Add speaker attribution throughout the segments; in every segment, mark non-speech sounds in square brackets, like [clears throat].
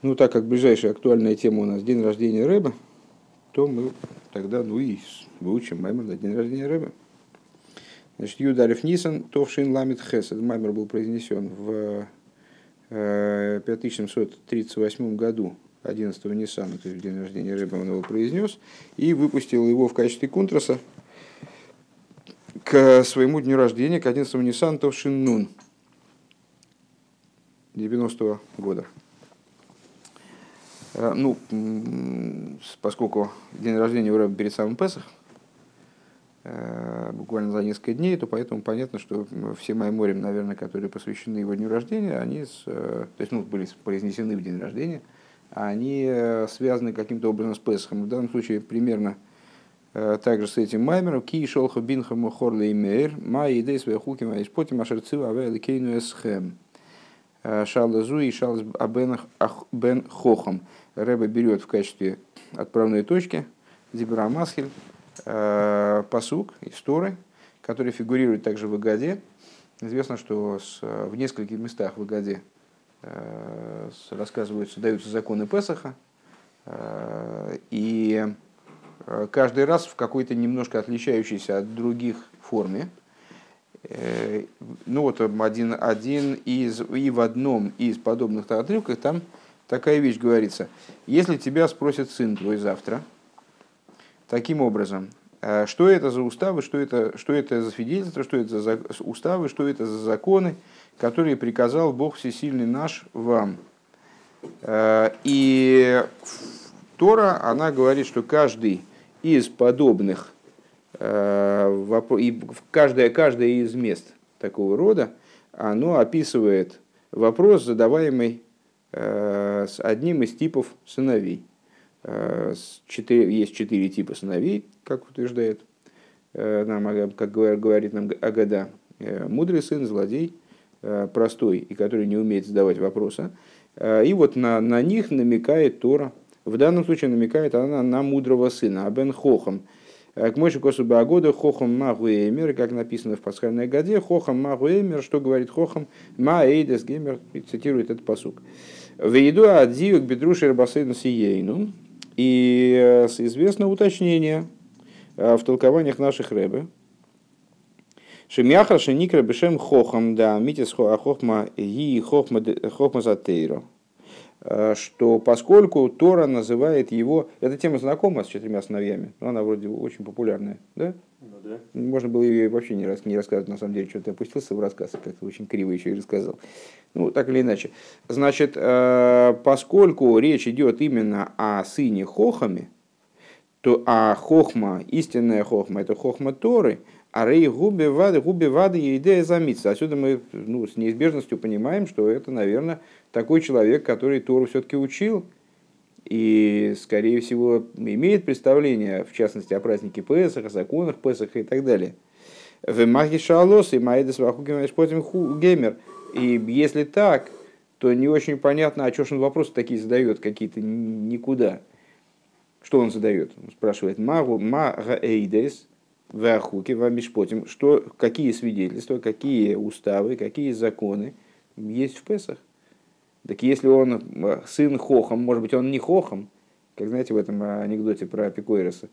Speaker 1: Ну, так как ближайшая актуальная тема у нас день рождения Рэба, то мы тогда, ну и выучим Маймер на день рождения Рэба. Значит, Юдарев Нисан, Товшин Ламит Хесед. Маймер был произнесен в 5738 э, году, 11 Ниссана, то есть в день рождения Рэба он его произнес, и выпустил его в качестве контраса к своему дню рождения, к 11 Ниссану Товшин Нун 90 -го года. Э, ну, поскольку день рождения у Рэба перед самым Песах, э, буквально за несколько дней, то поэтому понятно, что все мои морем, наверное, которые посвящены его дню рождения, они с, э, то есть, ну, были произнесены в день рождения, они связаны каким-то образом с Песахом. В данном случае примерно также с этим маймером. Ки шолха бинхам хорла и мейр, ма и дей своих хуки, ма испотим ашерцил авэ кейну эсхэм. Шалазу и шалаз бен хохам. Рэба берет в качестве отправной точки Дибра Масхель э, посук истории, который фигурирует также в Агаде. Известно, что с, в нескольких местах в Агаде э, рассказываются, даются законы Песаха, э, и э, каждый раз в какой-то немножко отличающейся от других форме. Э, ну вот один, один из, и в одном из подобных отрывков там такая вещь говорится. Если тебя спросит сын твой завтра, таким образом, э, что это за уставы, что это, что это за свидетельства, что это за уставы, что это за законы, которые приказал Бог Всесильный наш вам. Э, и Тора, она говорит, что каждый из подобных, э, и каждое, каждое из мест такого рода, оно описывает вопрос, задаваемый с одним из типов сыновей. Э, есть четыре типа сыновей, как утверждает э, нам, как говорит нам Агада. Мудрый сын, злодей, простой, и который не умеет задавать вопросы. И вот на, на них намекает Тора. В данном случае намекает она на мудрого сына, Абен Хохам. К Мойши Косу Багода Хохам Магуэмер, как написано в пасхальной годе, Хохам Магуэмер, что говорит Хохам, Ма Эйдес Геймер, цитирует этот посук. В еду к бедруши рабасейну сиейну. И э, известно уточнение э, в толкованиях наших рэбе. Шемьяха шеникра бешем хохам да митис хохма и хохма затейро. Э, что поскольку Тора называет его... Эта тема знакома с четырьмя сыновьями, но она вроде очень популярная, да? Ну, да. Можно было ее вообще не, рас, не рассказывать, на самом деле, что-то опустился в рассказ, как-то очень криво еще и рассказал. Ну, так или иначе. Значит, э, поскольку речь идет именно о сыне Хохаме, то а Хохма, истинная Хохма, это Хохма Торы, а Рей Губи Вады, Губи Вады и идея замиться. Отсюда мы ну, с неизбежностью понимаем, что это, наверное, такой человек, который Тору все-таки учил, и, скорее всего, имеет представление, в частности, о празднике Песах, о законах Песаха и так далее. В Маги Шалос и Маэдес Вахугемер Геймер. И если так, то не очень понятно, а что он вопросы такие задает, какие-то никуда. Что он задает? Он спрашивает, Магу Мага Эйдес, Вахуки, Вамишпотим, что, какие свидетельства, какие уставы, какие законы есть в Песах. Так если он э, сын Хохом, может быть, он не Хохом, как знаете в этом анекдоте про Апикойроса,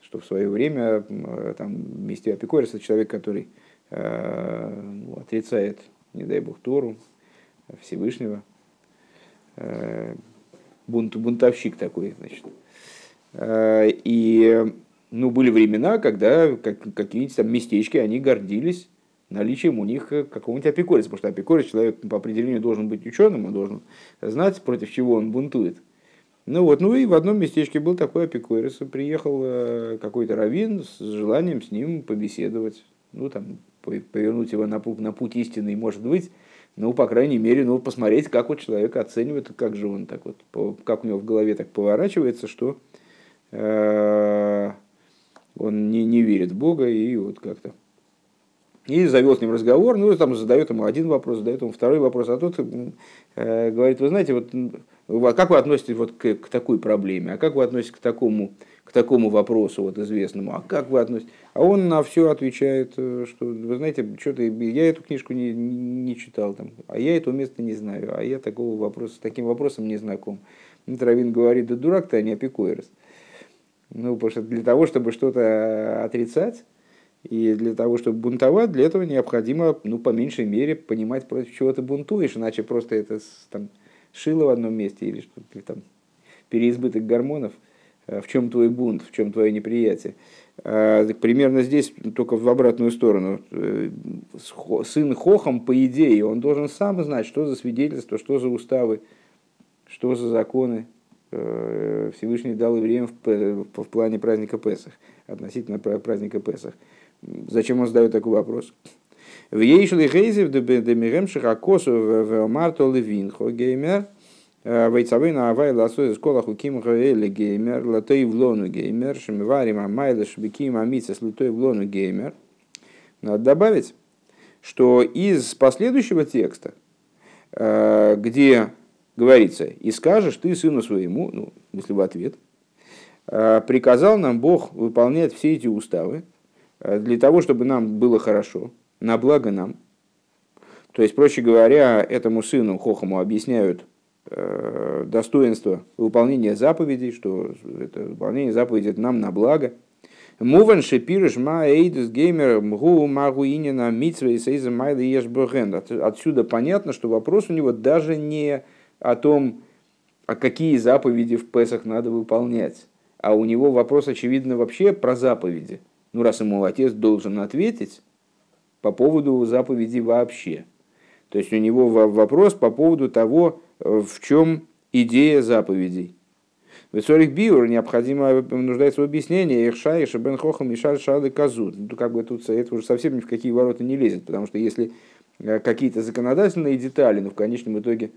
Speaker 1: что в свое время э, там, вместе Апикойроса человек, который э, ну, отрицает, не дай бог, Тору Всевышнего, э, бунт, бунтовщик такой, значит. Э, и ну, были времена, когда как, какие-нибудь там местечки, они гордились наличием у них э, какого-нибудь апикориса, потому что апикорис человек по определению должен быть ученым, он должен знать, против чего он бунтует. Ну вот, ну и в одном местечке был такой апикорис, приехал э, какой-то раввин с желанием с ним побеседовать, ну там, повернуть его на путь, на путь истинный, может быть, ну, по крайней мере, ну, посмотреть, как вот человек оценивает, как же он так вот, как у него в голове так поворачивается, что э, он не, не верит в Бога и вот как-то и завел с ним разговор, ну, там задает ему один вопрос, задает ему второй вопрос, а тот э, говорит, вы знаете, вот как вы относитесь вот к, к такой проблеме, а как вы относитесь к такому, к такому вопросу вот известному, а как вы относитесь? А он на все отвечает, э, что, вы знаете, что-то я эту книжку не, не читал, там, а я этого места не знаю, а я такого вопроса, с таким вопросом не знаком. Травин говорит, да дурак ты, а не опекуерс. Ну, потому что для того, чтобы что-то отрицать, и для того, чтобы бунтовать, для этого необходимо, ну, по меньшей мере, понимать, против чего ты бунтуешь, иначе просто это там, шило в одном месте или что-то там переизбыток гормонов. Э, в чем твой бунт, в чем твое неприятие. А, примерно здесь, только в обратную сторону. Э, сын Хохом, по идее, он должен сам знать, что за свидетельство, что за уставы, что за законы э, Всевышний дал евреям в, в плане праздника Песах, относительно праздника Песах. Зачем он задает такой вопрос? В Ейшли Гейзев Демирем Шихакосу в Марто Левинхо Геймер Вейцавей на Авай Ласой Скола Хуким Хаэли Геймер Латой Влону Геймер Шемиварим Амайла Шбиким Амица с Латой Влону Геймер. Надо добавить, что из последующего текста, где говорится, и скажешь ты сыну своему, ну, если в ответ, приказал нам Бог выполнять все эти уставы, Э, для того, чтобы нам было хорошо, на благо нам. То есть, проще говоря, этому сыну Хохому объясняют э, достоинство выполнения заповедей, что это выполнение заповедей нам на благо. Муван шепирыш ма эйдус геймер мгу магу инина митсвей сейза майда еш Отсюда понятно, что вопрос у него даже не о том, а какие заповеди в Песах надо выполнять, а у него вопрос, очевидно, вообще про заповеди – ну, раз ему отец должен ответить по поводу заповеди вообще. То есть у него вопрос по поводу того, в чем идея заповедей. Весорих биур необходимо э, нуждается в объяснении. Эхшай, Шабен Хохам, Мишаль, Шады, Казут. Ну, как бы тут это уже совсем ни в какие ворота не лезет, потому что если э, какие-то законодательные детали, но в конечном итоге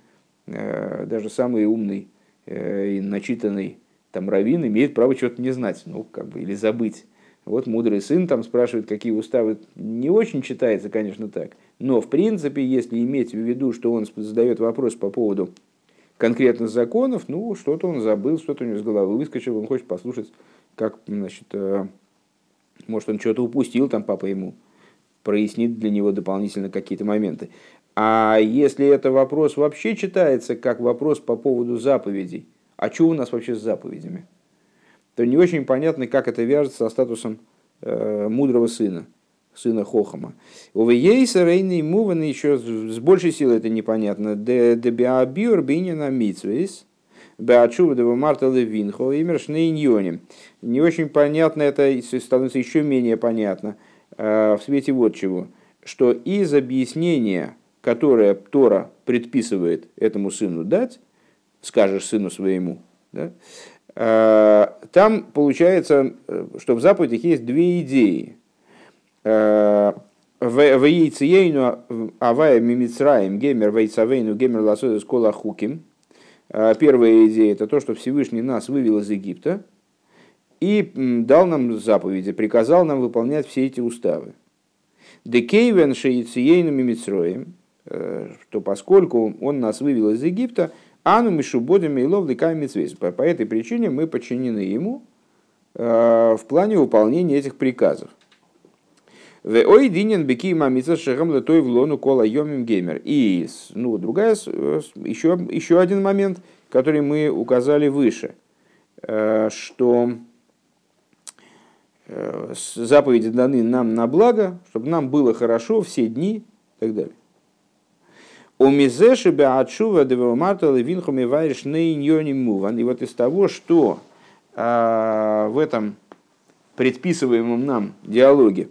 Speaker 1: даже самый умный и начитанный там раввин имеет право чего-то не знать, ну, как бы, или забыть. Вот мудрый сын там спрашивает, какие уставы. Не очень читается, конечно, так. Но, в принципе, если иметь в виду, что он задает вопрос по поводу конкретных законов, ну, что-то он забыл, что-то у него с головы выскочило, он хочет послушать, как, значит, э, может, он что-то упустил, там папа ему прояснит для него дополнительно какие-то моменты. А если это вопрос вообще читается как вопрос по поводу заповедей, а что у нас вообще с заповедями? то не очень понятно, как это вяжется со статусом э, мудрого сына, сына Хохама. У Вейса Рейна и Муван еще с большей силой это непонятно. Де биабиор бинина митсвейс, беачува марта левинхо, имер шнейньони. Не очень понятно это, становится еще менее понятно в свете вот чего, что из объяснения, которое Тора предписывает этому сыну дать, скажешь сыну своему, да, Э, там получается, э, что в заповедях есть две идеи. Э, в яйцеейну авая мимицраем гемер вейцавейну гемер ласода скола хуким. Первая идея это то, что Всевышний нас вывел из Египта и дал нам заповеди, приказал нам выполнять все эти уставы. Декейвен шейцеейну мимицроем, что поскольку он нас вывел из Египта, Ану Мишубодами и Лов. По этой причине мы подчинены ему э, в плане выполнения этих приказов. Ой, Динин Беки Мамица Шехам Летой в. И ну, другая, еще, еще один момент, который мы указали выше, э, что э, заповеди даны нам на благо, чтобы нам было хорошо все дни и так далее. У мизеши беатшува девамарта левинхуми вайриш нейньони муван. И вот из того, что а, в этом предписываемом нам диалоге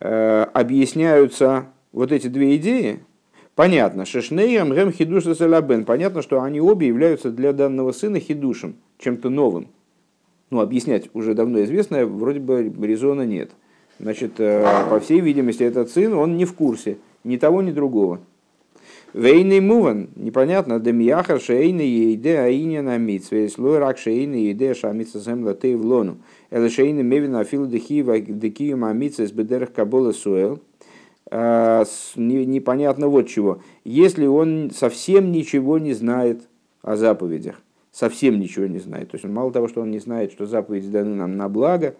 Speaker 1: а, объясняются вот эти две идеи, понятно, шешнеем гем хидуш салабен, понятно, что они обе являются для данного сына хидушем, чем-то новым. Ну, объяснять уже давно известное, вроде бы резона нет. Значит, по всей видимости, этот сын, он не в курсе ни того, ни другого. Вейный муван, непонятно, демьяхар шейный ейде аиня на митсве, слой рак шейный ейде шамитса земла ты в лону. Эле шейный мевина афил дехива декию мамитса с бедерах кабола суэл. А, непонятно вот чего. Если он совсем ничего не знает о заповедях, совсем ничего не знает. То есть он мало того, что он не знает, что заповеди даны нам на благо,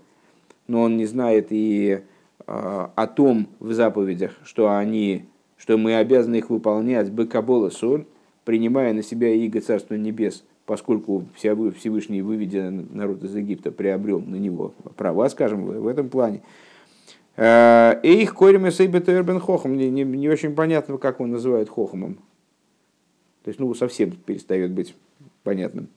Speaker 1: но он не знает и э, о том в заповедях, что они, что мы обязаны их выполнять бекабола соль, принимая на себя иго Царства Небес, поскольку Всевышний, выведя народ из Египта, приобрел на него права, скажем, в этом плане. Э, Эйх корем Сейбет Хохом. Не, не, не очень понятно, как он называет Хохомом. То есть, ну, совсем перестает быть понятным.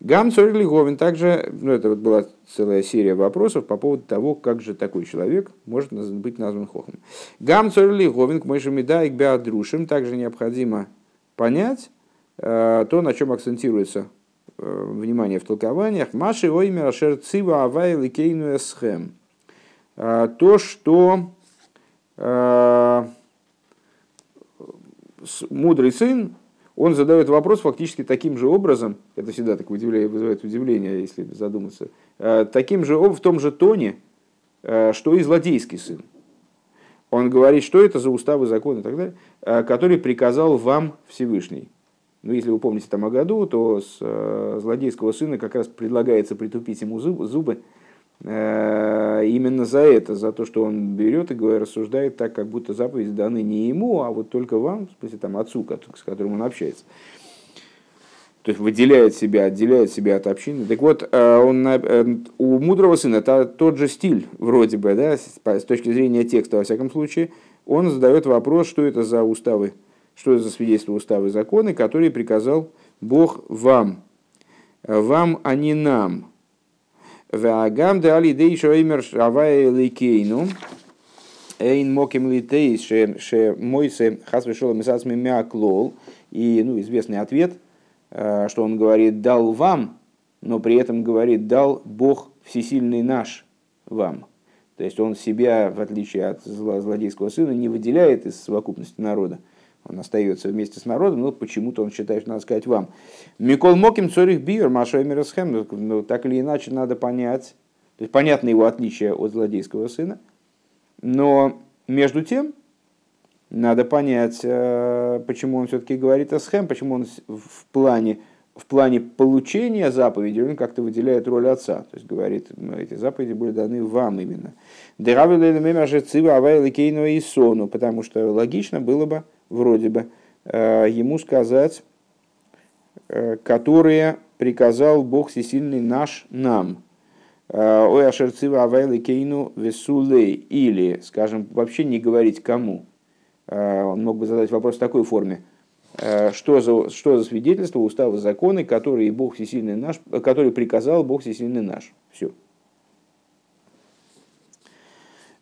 Speaker 1: Гам Лиговин также, ну, это вот была целая серия вопросов по поводу того, как же такой человек может быть назван Хохом. Гам Цорь Лиговин к Мойшамида и Беадрушим также необходимо понять э, то, на чем акцентируется э, внимание в толкованиях. Маши оймер ашер цива авай ликейну эсхем. Э, то, что э, мудрый сын он задает вопрос фактически таким же образом, это всегда так удивляет, вызывает удивление, если задуматься, э, таким же, в том же тоне, э, что и злодейский сын. Он говорит, что это за уставы, законы и так далее, э, который приказал вам Всевышний. Ну, если вы помните там о году, то с злодейского сына как раз предлагается притупить ему зубы, именно за это, за то, что он берет и говорит, рассуждает так, как будто заповеди даны не ему, а вот только вам, в смысле там отцу, с которым он общается. То есть выделяет себя, отделяет себя от общины. Так вот, э, он, э, у мудрого сына это тот же стиль, вроде бы, да, с точки зрения текста, во всяком случае, он задает вопрос, что это за уставы, что это за свидетельства уставы законы, которые приказал Бог вам. Вам, а не нам. Ваагам де али дей шоймер шавай ликейну. Эйн моким литей ше мойсе хас вешол мисац мимяклол. И ну, известный ответ, э, что он говорит «дал вам», но при этом говорит «дал Бог всесильный наш вам». То есть он себя, в отличие от злодейского сына, не выделяет из совокупности народа, он остается вместе с народом, но почему-то он считает, что надо сказать вам. Микол Моким Цорих Биер, Машой Миросхем, ну, ну, так или иначе надо понять, то есть понятно его отличие от злодейского сына, но между тем надо понять, э, почему он все-таки говорит о схем, почему он в плане, в плане получения заповеди он как-то выделяет роль отца. То есть говорит, эти заповеди были даны вам именно. Потому что логично было бы вроде бы, э, ему сказать, э, которые приказал Бог Всесильный наш нам. Э, Ой, ашерцива авайлы кейну весулей. Или, скажем, вообще не говорить кому. Он мог бы задать вопрос в такой форме. Что за, что за свидетельство, уставы, законы, которые Бог Всесильный наш, который приказал Бог Всесильный наш. Все.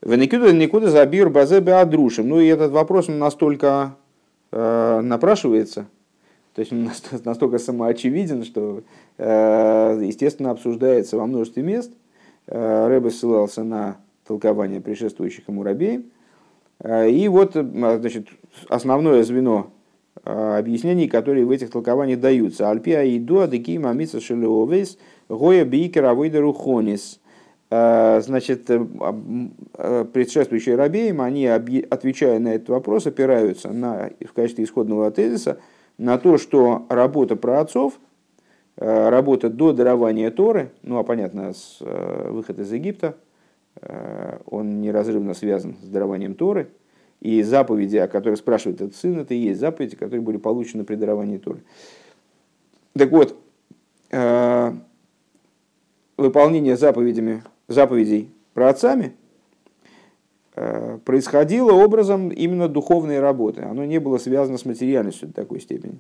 Speaker 1: Веникуда никуда забир базе беадрушим. Ну и этот вопрос настолько напрашивается, то есть он настолько самоочевиден, что, э, естественно, обсуждается во множестве мест. Э, Рэбе ссылался на толкование предшествующих ему рабеем. Э, и вот значит, основное звено э, объяснений, которые в этих толкованиях даются. Альпиа иду адыки мамица шелеовес гоя бикер авойдеру хонис. Э, значит, э, э, предшествующие рабеям, они, отвечая на этот вопрос, опираются на, в качестве исходного тезиса на то, что работа про отцов, работа до дарования Торы, ну а понятно, с выхода из Египта, он неразрывно связан с дарованием Торы, и заповеди, о которых спрашивает этот сын, это и есть заповеди, которые были получены при даровании Торы. Так вот, выполнение заповедями заповедей про отцами э, происходило образом именно духовной работы. Оно не было связано с материальностью до такой степени.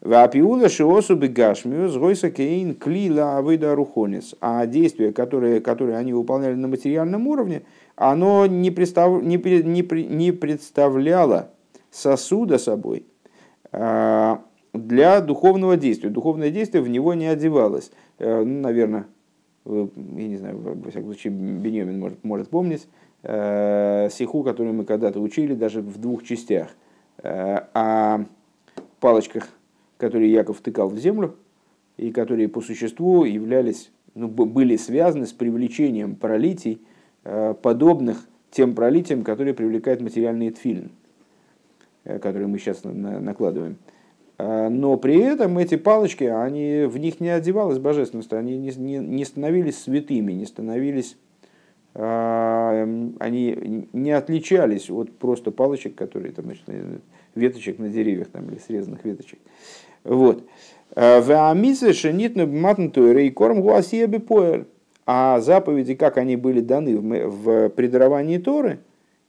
Speaker 1: Вапиула шиосу бегашмиус гойса кейн клила авыда рухонец. А действия, которые, которые они выполняли на материальном уровне, оно не, представ, не, не, не представляло сосуда собой э, для духовного действия. Духовное действие в него не одевалось. Э, ну, наверное, я не знаю, во всяком случае, Беньямин может, может помнить, э, сиху, которую мы когда-то учили, даже в двух частях, э, о палочках, которые Яков втыкал в землю, и которые по существу являлись, ну, были связаны с привлечением пролитий, э, подобных тем пролитиям, которые привлекают материальные тфилин, которые мы сейчас накладываем. Но при этом эти палочки, они, в них не одевалась божественность, они не, не, не становились святыми, не становились, они не отличались от просто палочек, которые там, значит, веточек на деревьях там, или срезанных веточек. Вот. Бипоэль. А заповеди, как они были даны в предаровании Торы,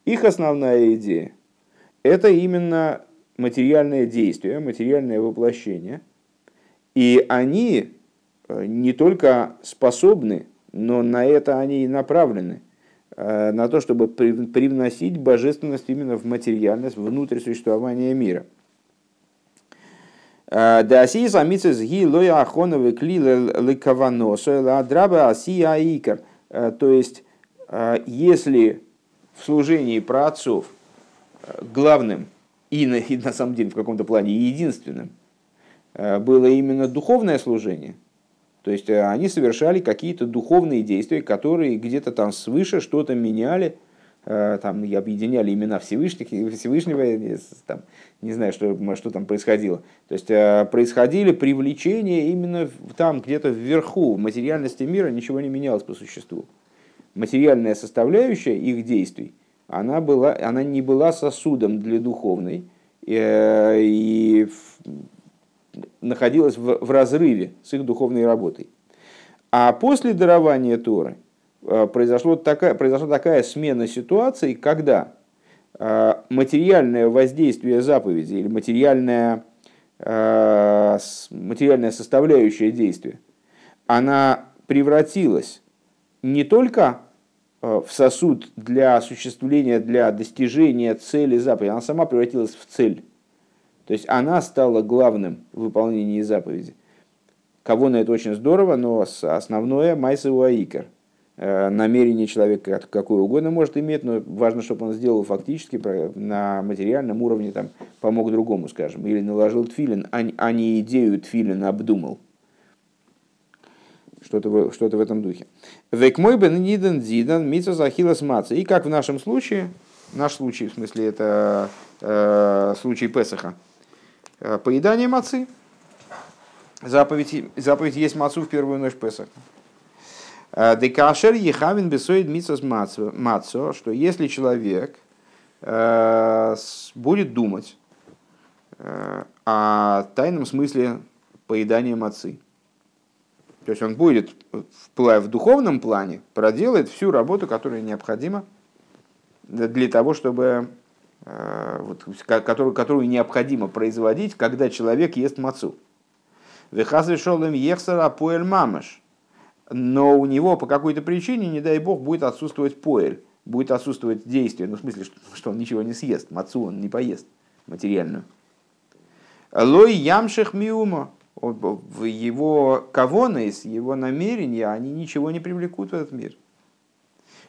Speaker 1: их основная идея – это именно материальное действие, материальное воплощение. И они э, не только способны, но на это они и направлены, э, на то, чтобы привносить божественность именно в материальность, внутрь существования мира – Э, да асия самицес ги лоя ахоновы кли ликаваносо ладраба асия аикар. Э, то есть, если в служении про отцов главным и на, и на самом деле в каком-то плане единственным было именно духовное служение, то есть они совершали какие-то духовные действия, которые где-то там свыше что-то меняли, там и объединяли имена Всевышних, Всевышнего, там, не знаю, что, что там происходило. То есть э, происходили привлечения именно там, где-то вверху, в материальности мира ничего не менялось по существу. Материальная составляющая их действий, она, была, она не была сосудом для духовной э, и находилась в, в разрыве с их духовной работой. А после дарования Торы э, произошло такая, произошла такая смена ситуации, когда Э, материальное воздействие заповеди или материальная, материальная составляющая действия, она превратилась не только в сосуд для осуществления, для достижения цели заповеди, она сама превратилась в цель. То есть она стала главным в выполнении заповеди. Кого на это очень здорово, но основное майса уаикар. Э, намерение человека какое угодно может иметь, но важно, чтобы он сделал фактически на материальном уровне, там, помог другому, скажем, или наложил тфилин, а, а не идею тфилин обдумал. Что-то в, что в этом духе. Век мой бен ниден зидан митса захилас маца. И как в нашем случае, наш случай, в смысле, это э, случай Песаха, э, поедание мацы, заповедь, заповедь есть мацу в первую ночь Песаха. Э, Декашер ехавин бесоид митсос мацо, что если человек э, будет думать э, о тайном смысле поедания мацы, то есть он будет в духовном плане проделает всю работу, которая необходима для того, чтобы вот, которую, которую необходимо производить, когда человек ест мацу. Вехаз решил им ехсара поэль мамаш но у него по какой-то причине, не дай бог, будет отсутствовать поэль, будет отсутствовать действие, ну в смысле, что, он ничего не съест, мацу он не поест материальную. Лой ямших миума, его кавонес, его намерения, они ничего не привлекут в этот мир.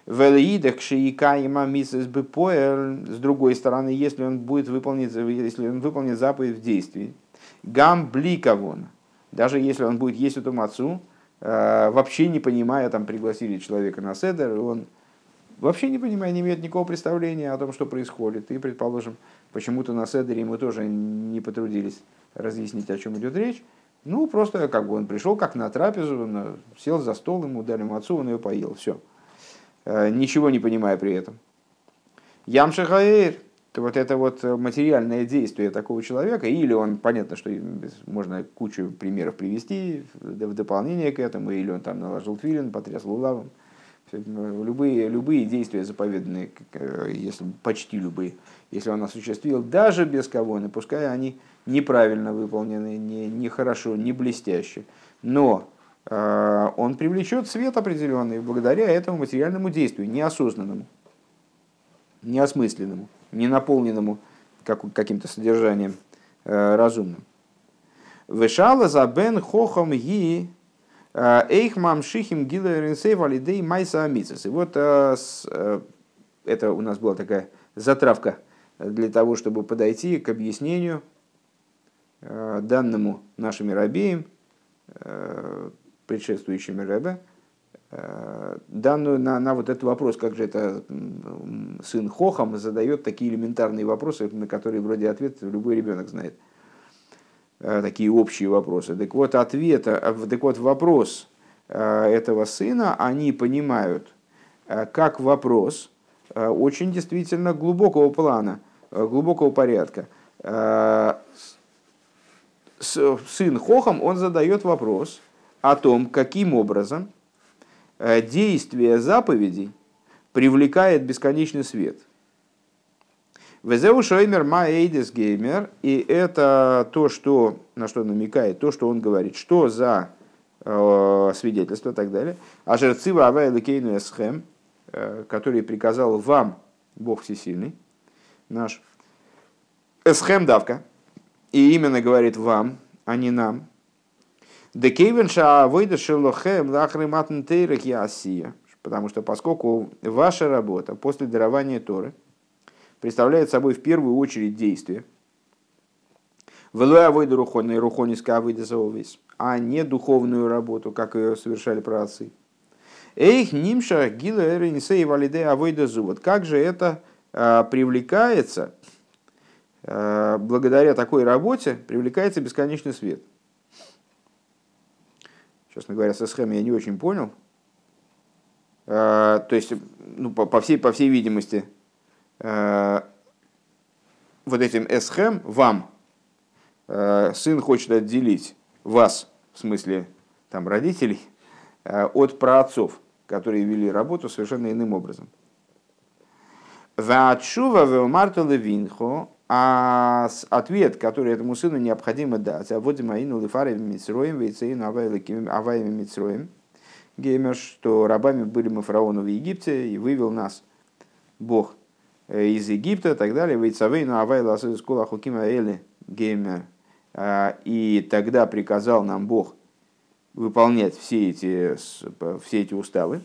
Speaker 1: Велиидах шиикаима мисс бы с другой стороны, если он будет выполнить, если он выполнит заповедь в действии, гам бликавон, даже если он будет есть эту мацу, Э, вообще не понимая, там пригласили человека на седер, он вообще не понимая, не имеет никакого представления о том, что происходит. И, предположим, почему-то на седере мы тоже не потрудились разъяснить, о чем идет речь. Ну, просто как бы он пришел как на трапезу, он сел за стол, ему дали мацу, он ее поел, все. Э, ничего не понимая при этом. Ямшахаэр, то вот это вот э, материальное действие такого человека, или он, понятно, что можно кучу примеров привести в дополнение к этому, или он там наложил твилин, потряс лулавом. Любые, любые действия заповеданные, э, если, почти любые, если он осуществил, даже без кого, пускай они неправильно выполнены, не, не хорошо, не блестяще, но э, он привлечет свет определенный благодаря этому материальному действию, неосознанному, неосмысленному не наполненному как, каким-то содержанием э, разумным. Вешала за бен хохом ги э, эйх мамшихим алидей майса амицес. И вот э, э, это у нас была такая затравка для того, чтобы подойти к объяснению данному нашими рабеям, предшествующими рабе, Э, данную на, на вот этот вопрос, как же это сын Хохам задает такие элементарные вопросы, на которые вроде ответ любой ребенок знает. такие общие вопросы. Так вот, ответ, так вот, вопрос этого сына они понимают как вопрос очень действительно глубокого плана, глубокого порядка. Сын Хохам, он задает вопрос о том, каким образом действие заповедей привлекает бесконечный свет – Везеу Шоймер Маэйдис Геймер, и это то, что, на что намекает, то, что он говорит, что за э, свидетельство и так далее. А жерцива Авай Лекейну Эсхем, э, который приказал вам, Бог Всесильный, наш, Эсхем давка, и именно говорит вам, а не нам. Декейвенша выйдет шелохем лахриматн тейрах ясия. Потому что поскольку ваша работа после дарования Торы – представляет собой в первую очередь действие. Велуя выйду рухоной рухониска выйдесовис, а не духовную работу, как ее совершали праотцы. Эйх нимша гила эринсей валиде авойдезу. Вот как же это а, привлекается, благодаря такой работе, привлекается бесконечный свет. Честно говоря, со схемой я не очень понял. А, то есть, ну, по, всей, по всей видимости, Э, вот этим эсхем, вам, э, сын хочет отделить вас, в смысле там родителей, э, от праотцов, которые вели работу совершенно иным образом. Вачува веомарта левинхо, а ответ, который этому сыну необходимо дать, а вот Маину Лифарем Мицроем, Вейцеин Аваями Мицроем, геймер, что рабами были мы фараону в Египте, и вывел нас Бог Э, из Египта и так далее. Вейцавейну авайла скула хукима эли геймер. А, и тогда приказал нам Бог выполнять все эти, все эти уставы.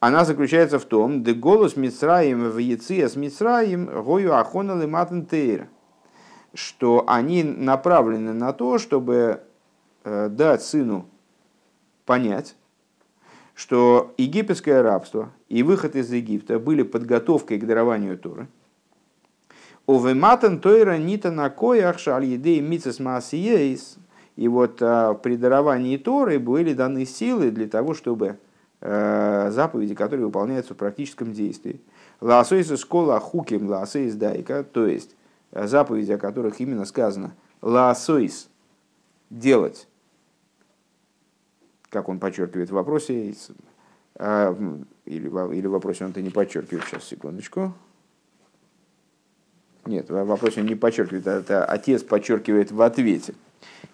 Speaker 1: Она заключается в том, де голос Мицраим в Яция с Мицраим гою ахона лиматен что они направлены на то, чтобы э, дать сыну понять, что египетское рабство и выход из Египта были подготовкой к дарованию Торы. Овематан Тойра Нита на коях шаль едей мицес маасиейс. И вот а, при даровании Торы были даны силы для того, чтобы заповеди, которые выполняются в практическом действии. Лаосойс школа хуким лаосойс дайка, то есть а, заповеди, о которых именно сказано лаосойс делать как он подчеркивает в вопросе, а, или, или в вопросе он это не подчеркивает, сейчас, секундочку. Нет, в вопросе он не подчеркивает, а это отец подчеркивает в ответе,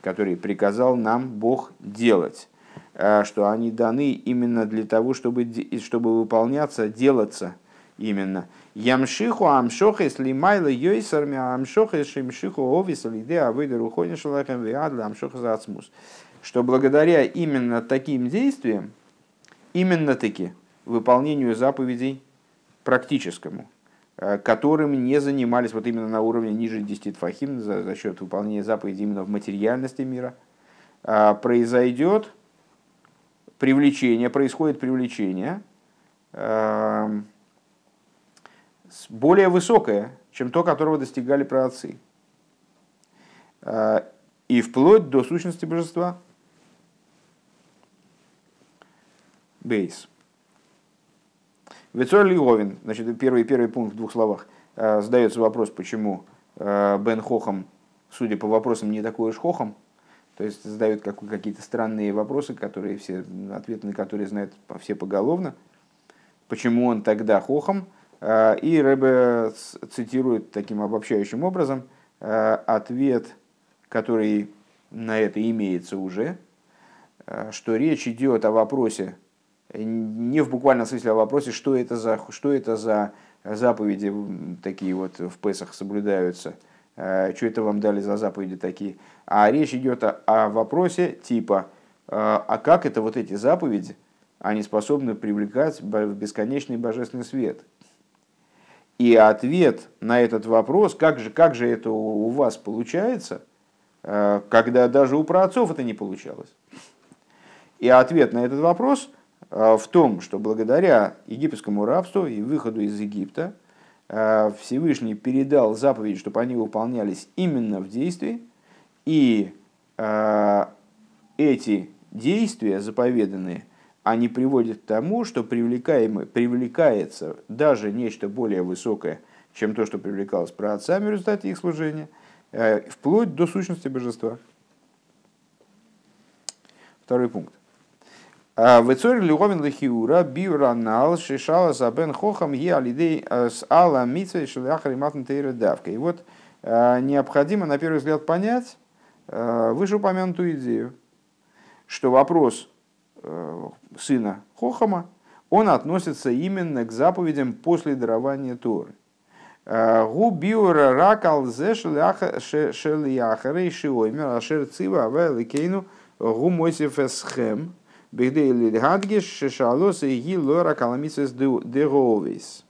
Speaker 1: который приказал нам Бог делать, что они даны именно для того, чтобы, чтобы выполняться, делаться именно. Ямшиху амшоха если майла йойсарми амшоха шимшиху овис лиде авыда рухони шалахем виадла амшоха зацмус что благодаря именно таким действиям, именно таки выполнению заповедей практическому, э, которым не занимались вот именно на уровне ниже 10 тфахим за, за счет выполнения заповедей именно в материальности мира, э, произойдет привлечение, происходит привлечение э, более высокое, чем то, которого достигали праотцы. И вплоть до сущности божества. Бейс. Вецор Лиговин, значит, первый, первый пункт в двух словах, э, задается вопрос, почему э, Бен Хохам, судя по вопросам, не такой уж Хохам, то есть задают какие-то странные вопросы, которые все, ответы на которые знают все поголовно. Почему он тогда Хохам? Э, и Рэбе цитирует таким обобщающим образом ответ, который на это имеется уже, что речь идет о вопросе не в буквальном смысле, а в вопросе, что это за, что это за заповеди такие вот в Песах соблюдаются, что это вам дали за заповеди такие. А речь идет о, о вопросе типа, э, а как это вот эти заповеди, они способны привлекать в бесконечный божественный свет. И ответ на этот вопрос, как же, как же это у вас получается, э, когда даже у праотцов это не получалось. И ответ на этот вопрос Э, в том, что благодаря египетскому рабству и выходу из Египта Всевышний передал заповеди, чтобы они выполнялись именно в действии, И э, эти действия заповеданные, они приводят к тому, что привлекаемый, привлекается даже нечто более высокое, чем то, что привлекалось праотцами в результате их служения, э, вплоть до сущности божества. Второй пункт. А, Вецори Львовин Лехиура Биуранал Шишала Забен Хохам Е Алидей э, с Алла Митсва Шляхар и Матн Давка. И вот э, необходимо, на первый взгляд, понять вышеупомянутую идею, что вопрос сына Хохама, он относится именно к заповедям после дарования Торы. Гу биура ракал зе шелияхарей шиоймер ашер цива авеликейну гу мойсиф эсхем бигдей лидгадгиш шешалос и ги лора каламисес деговис.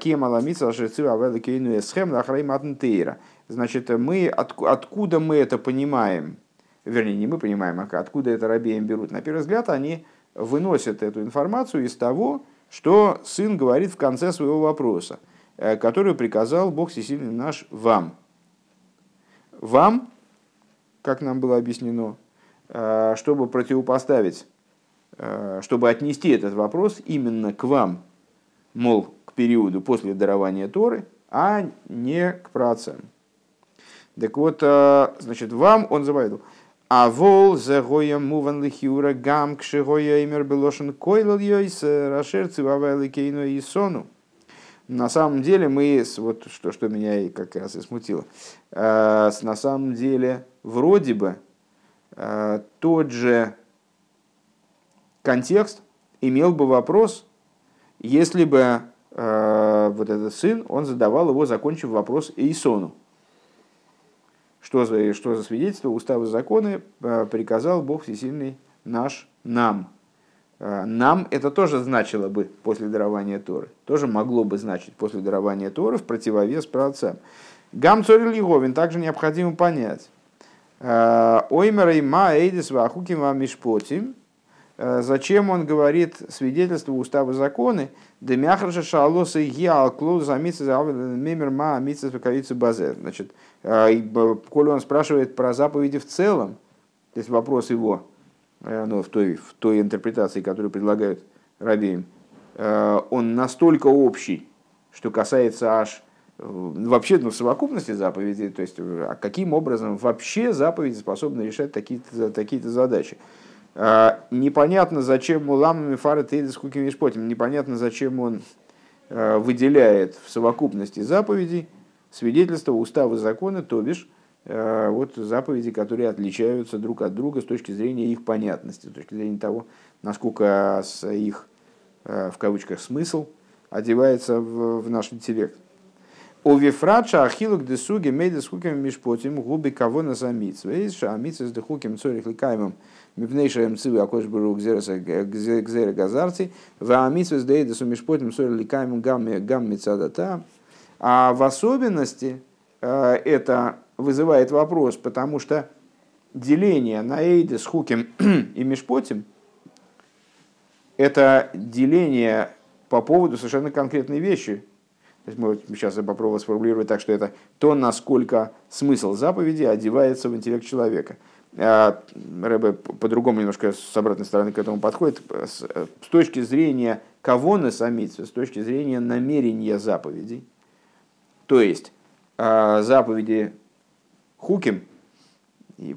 Speaker 1: Кем аламиса ашер цива авеликейну эсхем лахрей матнтейра. Значит, мы, откуда мы это понимаем? Вернее, не мы понимаем, а откуда это рабеем берут. На первый взгляд, они выносят эту информацию из того, что сын говорит в конце своего вопроса. Э, которую приказал Бог Всесильный наш вам. Вам, как нам было объяснено, э, чтобы противопоставить, э, чтобы отнести этот вопрос именно к вам, мол, к периоду после дарования Торы, а не к праотцам. Так вот, значит, вам он заповедовал. А вол за гоя муван лихиура гам кшигоя имер белошен койлал йойс рашер цивава ликейну и сону. На самом деле мы, вот что, что меня как раз и смутило, э, на самом деле вроде бы э, тот же контекст имел бы вопрос, если бы э, вот этот сын, он задавал его, закончив вопрос Эйсону. Что за, что за свидетельство, уставы, законы приказал Бог Всесильный наш нам – а, нам это тоже значило бы после дарования Торы. Тоже могло бы значить после дарования Торы в противовес праотцам. Гам цорил также необходимо понять. А, Оймер и ма эйдис вахуким ва мишпотим. А, зачем он говорит свидетельство устава законы? Демяхарша шалоса и алклоу за мимер ма митсас базе. Значит, коли он спрашивает про заповеди в целом, то есть вопрос его, Э, ну, в, той, в той интерпретации, которую предлагают Рабеем, э, он настолько общий, что касается аж э, вообще ну, совокупности заповедей, то есть а каким образом вообще заповеди способны решать такие-то такие задачи. Непонятно, зачем ламами фары тейдес куким непонятно, зачем он выделяет в совокупности заповедей свидетельства, уставы, законы, то бишь Э, вот заповеди, которые отличаются друг от друга с точки зрения их понятности, с точки зрения того, насколько их, в кавычках, смысл одевается в, наш интеллект. У вифрача ахилук десуги мейда с хуким мишпотим губи кого на замиц. Вейша амиц с дехуким цорих ликаймом мипнейша мцивы акош беру гзера газарци. Ва амиц с дейда с мишпотим цорих ликаймом гам мицадата. А в особенности э, это вызывает вопрос, потому что деление на Эйде с Хуким [clears throat] и Мишпотим – это деление по поводу совершенно конкретной вещи. То есть мы сейчас я попробовал сформулировать так, что это то, насколько смысл заповеди одевается в интеллект человека. А Рэбе по-другому немножко с обратной стороны к этому подходит. С, с точки зрения кого на самице, с точки зрения намерения заповедей. То есть а, заповеди хуким,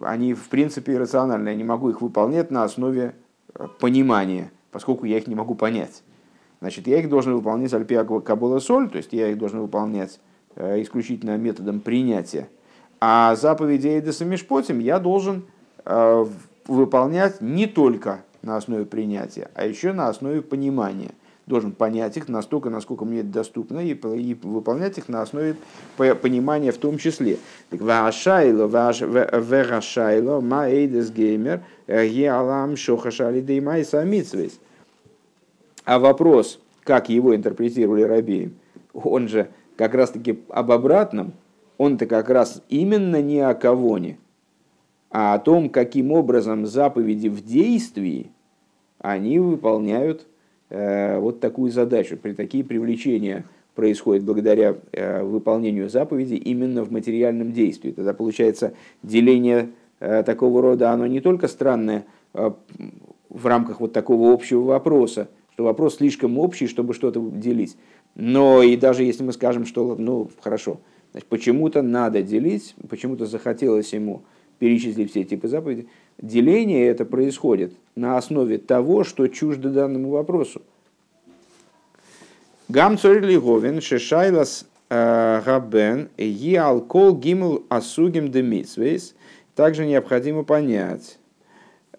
Speaker 1: они в принципе иррациональны, я не могу их выполнять на основе э, понимания, поскольку я их не могу понять. Значит, я их должен выполнять альпия кабула соль, то есть я их должен выполнять э, исключительно методом принятия. А заповеди Эйдеса Мишпотим я должен э, выполнять не только на основе принятия, а еще на основе понимания должен понять их настолько, насколько мне это доступно, и, и выполнять их на основе понимания в том числе. Вашайло, верашайло, маэйдес геймер, геалам шохашали деймай самицвейс. А вопрос, как его интерпретировали рабеем, он же как раз-таки об обратном, он-то как раз именно не о кавоне, а о том, каким образом заповеди в действии они выполняют Э, вот такую задачу, при такие привлечения происходит благодаря выполнению заповеди именно в материальном действии. Тогда получается деление такого рода, оно не только странное в рамках вот такого общего вопроса, что вопрос слишком общий, чтобы что-то делить. Но и даже если мы скажем, что, ну, хорошо, значит, почему-то надо делить, почему-то захотелось ему перечислить все типы заповедей, деление это происходит на основе того, что чуждо данному вопросу. Гам цорь шешайлас э, габен алкол гимл асугим демитсвейс. Также необходимо понять,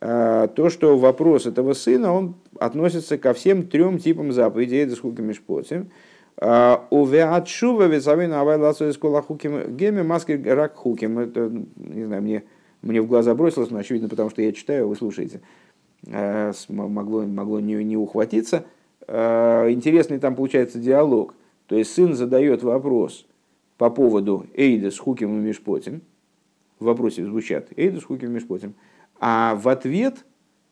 Speaker 1: э, то, что вопрос этого сына, он относится ко всем трем типам заповедей, это сколько мишпотим. Увеатшува весавина авайласу из хуким геми маски рак хуким. Это, не знаю, мне, мне в глаза бросилось, но очевидно, потому что я читаю, вы слушаете. Э, могло, могло не, не ухватиться. Э, интересный там получается диалог. То есть сын задает вопрос по поводу Эйда с Хуким и Мишпотим. В вопросе звучат Эйда с Хуким и Мишпотим. А в ответ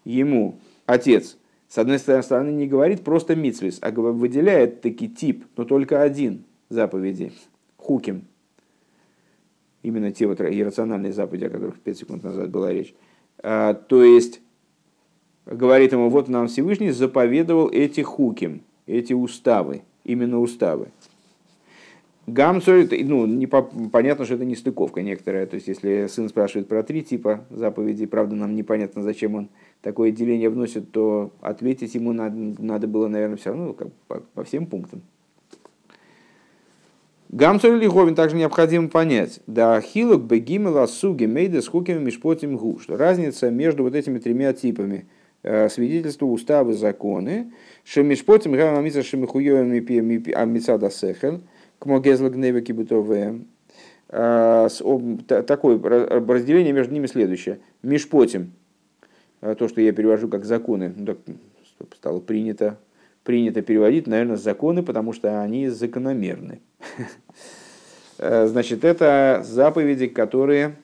Speaker 1: ему отец – с одной стороны, не говорит просто мицвис, а выделяет таки тип, но только один заповеди, хуким. Именно те вот иррациональные заповеди, о которых 5 секунд назад была речь. А, то есть, говорит ему, вот нам Всевышний заповедовал эти хуким, эти уставы, именно уставы. Гамцор, ну, не по, понятно, что это не стыковка некоторая. То есть, если сын спрашивает про три типа заповедей, правда, нам непонятно, зачем он такое деление вносит, то ответить ему надо, надо было, наверное, все равно как, по, по всем пунктам. Гамцор Лиховин также необходимо понять, да хилок бегимела суги мейда с хуками мишпотим гу, что разница между вот этими тремя типами. Э, свидетельства, уставы, законы, шемишпотим гамамица шемихуевым амицада сехель, А, такое разделение между ними следующее. Мишпотим, а, то, что я перевожу как законы, ну, так стало принято, принято переводить, наверное, законы, потому что они закономерны. [laughs] А, значит, это заповеди, которые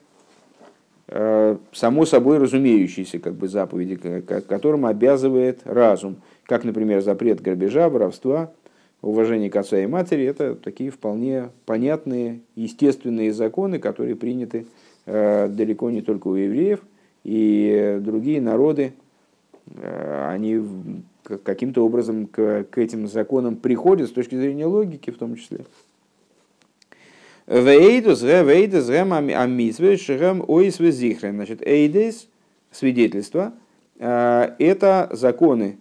Speaker 1: само собой разумеющиеся как бы заповеди, которым обязывает разум, как, например, запрет грабежа, воровства, уважение к отца и матери, это такие вполне понятные, естественные законы, которые приняты э, далеко не только у евреев, и другие народы, э, они каким-то образом к, этим законам приходят с точки зрения логики в том числе. Вейдус, вейдус. Значит, эйдес, свидетельство, э, это законы,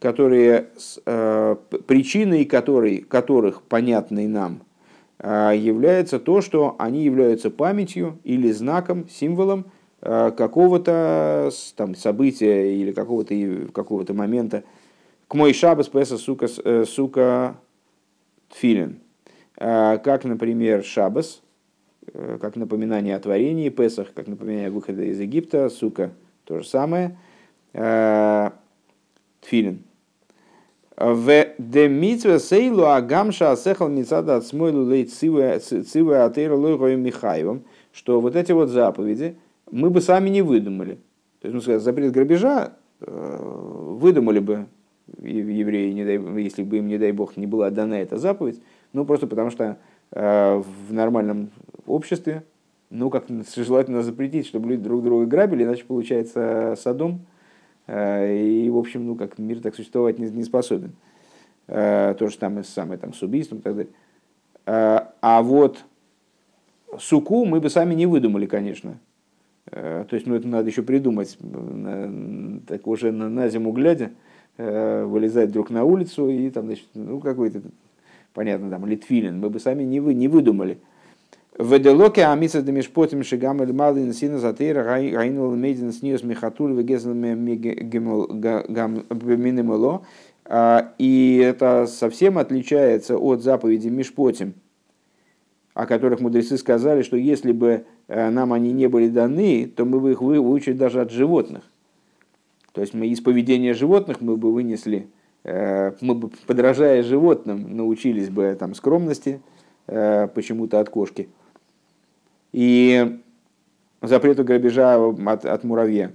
Speaker 1: которые, э, причиной которой, которых понятной нам э, является то, что они являются памятью или знаком, символом э, какого-то там, события или какого-то какого момента. К мой шабас песа сука, сука тфилин. Как, например, шабас, как напоминание о творении, Песах, как напоминание выхода из Египта, сука, то же самое, тфилин. В демитве сейлу агамша асехал мицада от смойлу лей цивы атейра лойгою Михаевым, что вот эти вот заповеди мы бы сами не выдумали. То есть, ну, сказать, запрет грабежа э, выдумали бы евреи, не дай, если бы им, не дай бог, не была дана эта заповедь, ну, просто потому что э, в нормальном обществе, ну, как желательно запретить, чтобы люди друг друга грабили, иначе получается садом, Э, и, в общем, ну, как мир так существовать не, не способен. Э, то же самое, самое там, с убийством и так далее. Э, а вот суку мы бы сами не выдумали, конечно. То есть, ну, это надо еще придумать. Так уже на, на зиму глядя, вылезать вдруг на улицу и там, значит, ну, какой-то, понятно, там, литфилин, мы бы сами не, вы, не выдумали. Веделоке амиса де мишпотим шигам эль малин сина затейра гайнул мейдин сниос михатуль вегезл минемело. И это совсем отличается от заповеди Мишпотим, о которых мудрецы сказали, что если бы э, нам они не были даны, то мы бы их выучили даже от животных. То есть мы из поведения животных мы бы вынесли, э, мы бы, подражая животным, научились бы там, скромности, э, почему-то от кошки – и запрету грабежа от, от муравья.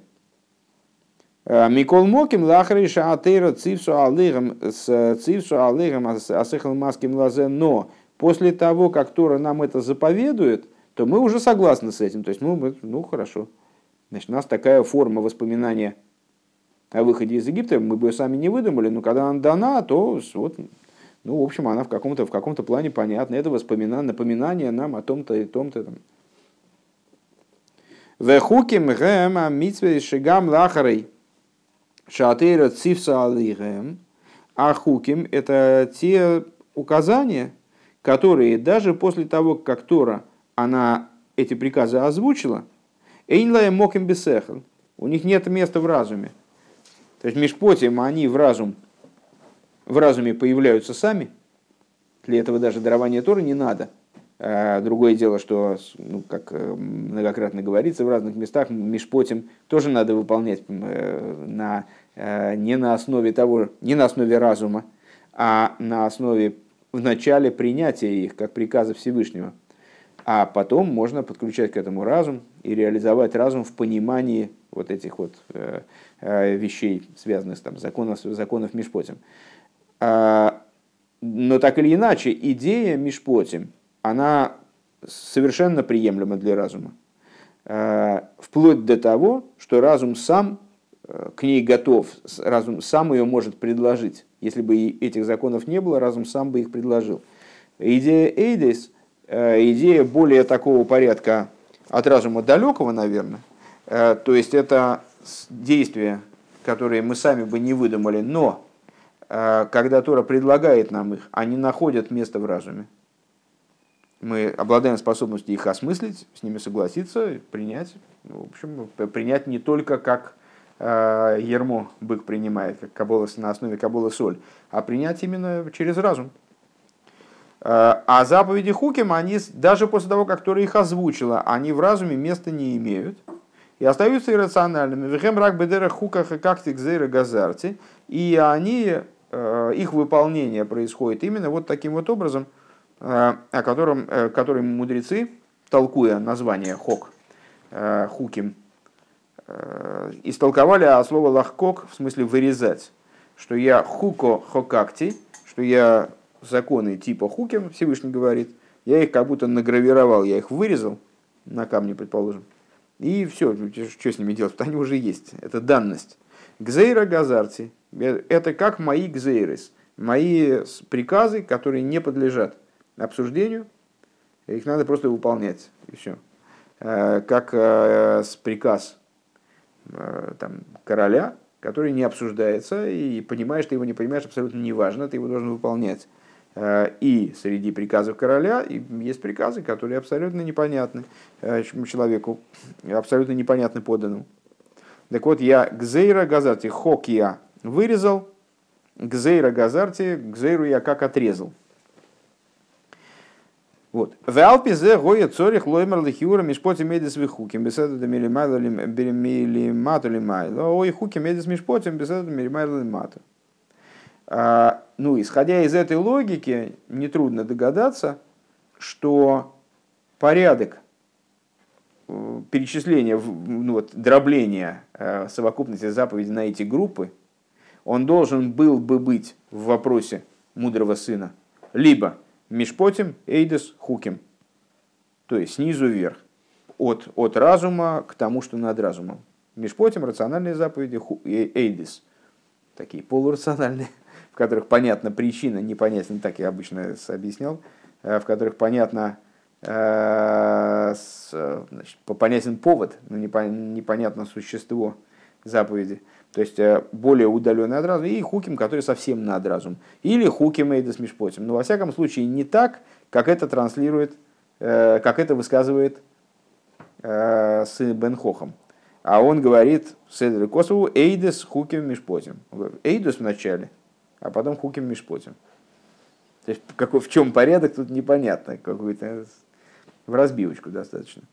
Speaker 1: Микол Моким лахриша атейра цивсу алыгам с цивсу алыгам асыхал маским лазе, но после того, как Тора нам это заповедует, то мы уже согласны с этим. То есть, ну, ну хорошо. Значит, у нас такая форма воспоминания о выходе из Египта, мы бы ее сами не выдумали, но когда она дана, то вот, ну, в общем, она в каком-то в каком-то плане понятна. Это воспоминание, напоминание нам о том-то и том-то. Вехуким гэм а митве шигам лахарей шатейра цивса алигэм. А хуким – это те указания, которые даже после того, как Тора она эти приказы озвучила, Эйнлая моким бесехл, у них нет места в разуме. То есть межпотим они в разум, в разуме появляются сами. Для этого даже дарование Торы не надо. А другое дело, что, ну, как э, многократно говорится в разных местах, межпотим тоже надо выполнять э, на, э, не на основе того, не на основе разума, а на основе в начале принятия их, как приказа Всевышнего. А потом можно подключать к этому разум и реализовать разум в понимании вот этих вот вещей, связанных там, законов, законов Мишпотим. А, но так или иначе, идея Мишпотим, она совершенно приемлема для разума. А, вплоть до того, что разум сам э, к ней готов, разум сам ее может предложить. Если бы этих законов не было, разум сам бы их предложил. Идея Эйдис, идея более такого порядка от разума далекого, наверное, Э, то есть это действия, которые мы сами бы не выдумали, но э, когда Тора предлагает нам их, они находят место в разуме. Мы обладаем способностью их осмыслить, с ними согласиться, принять. В общем, принять не только как э, ермо бык принимает, как кабола, на основе кабола соль, а принять именно через разум. А заповеди Хуким, они даже после того, как Тора их озвучила, они в разуме места не имеют – и остаются иррациональными. Вехем рак бедера хуках и кактик зейра газарти. И они, э, их выполнение происходит именно вот таким вот образом, э, о котором, э, который мудрецы, толкуя название хок, хуким, истолковали а слово лахкок в смысле вырезать, что я хуко хокакти, что я законы типа хуким, Всевышний говорит, я их как будто награвировал, я их вырезал на камне, предположим, и все, что с ними делать? Они уже есть. Это данность. Гзейра газарти. Это как мои гзейрес. Мои приказы, которые не подлежат обсуждению. Их надо просто выполнять. И все. Э, как э, приказ э, там, короля, который не обсуждается, и понимаешь, ты его не понимаешь, абсолютно неважно, ты его должен выполнять. И среди приказов короля есть приказы, которые абсолютно непонятны человеку, абсолютно непонятны поданному. Так вот, я гзейра газарти, хок я вырезал, гзейра газарти, гзейру я как отрезал. Вот. В Алпизе гоя цорих лоймер лихиура мишпоти медис вихуким беседа да милимайла милимату лимайла. Ой, хуки медис мишпотим беседа да милимайла лимату. А, ну, исходя из этой логики, нетрудно догадаться, что порядок э, перечисления, ну, вот, дробления э, совокупности заповедей на эти группы, он должен был бы быть в вопросе мудрого сына либо Мишпотим, Эйдес, Хуким, то есть снизу вверх, от, от разума к тому, что над разумом. Мишпотим – рациональные заповеди, э, Эйдес – такие полурациональные [laughs] которых понятна причина, непонятно, так я обычно объяснял, э, в которых понятно, э, значит, понятен повод, но непонятно существо заповеди. То есть э, более удаленный от разума, и хуким, который совсем над разум. Или хуким эйдес мишпотим. Но во всяком случае не так, как это транслирует, как это высказывает сын Бен Хохам. А он говорит Седр Косову Эйдес хуким мишпотим. Эйдес в начале, а потом хуким мишпотим. То есть какой, в чем порядок, тут непонятно. Какой-то в разбивочку достаточно.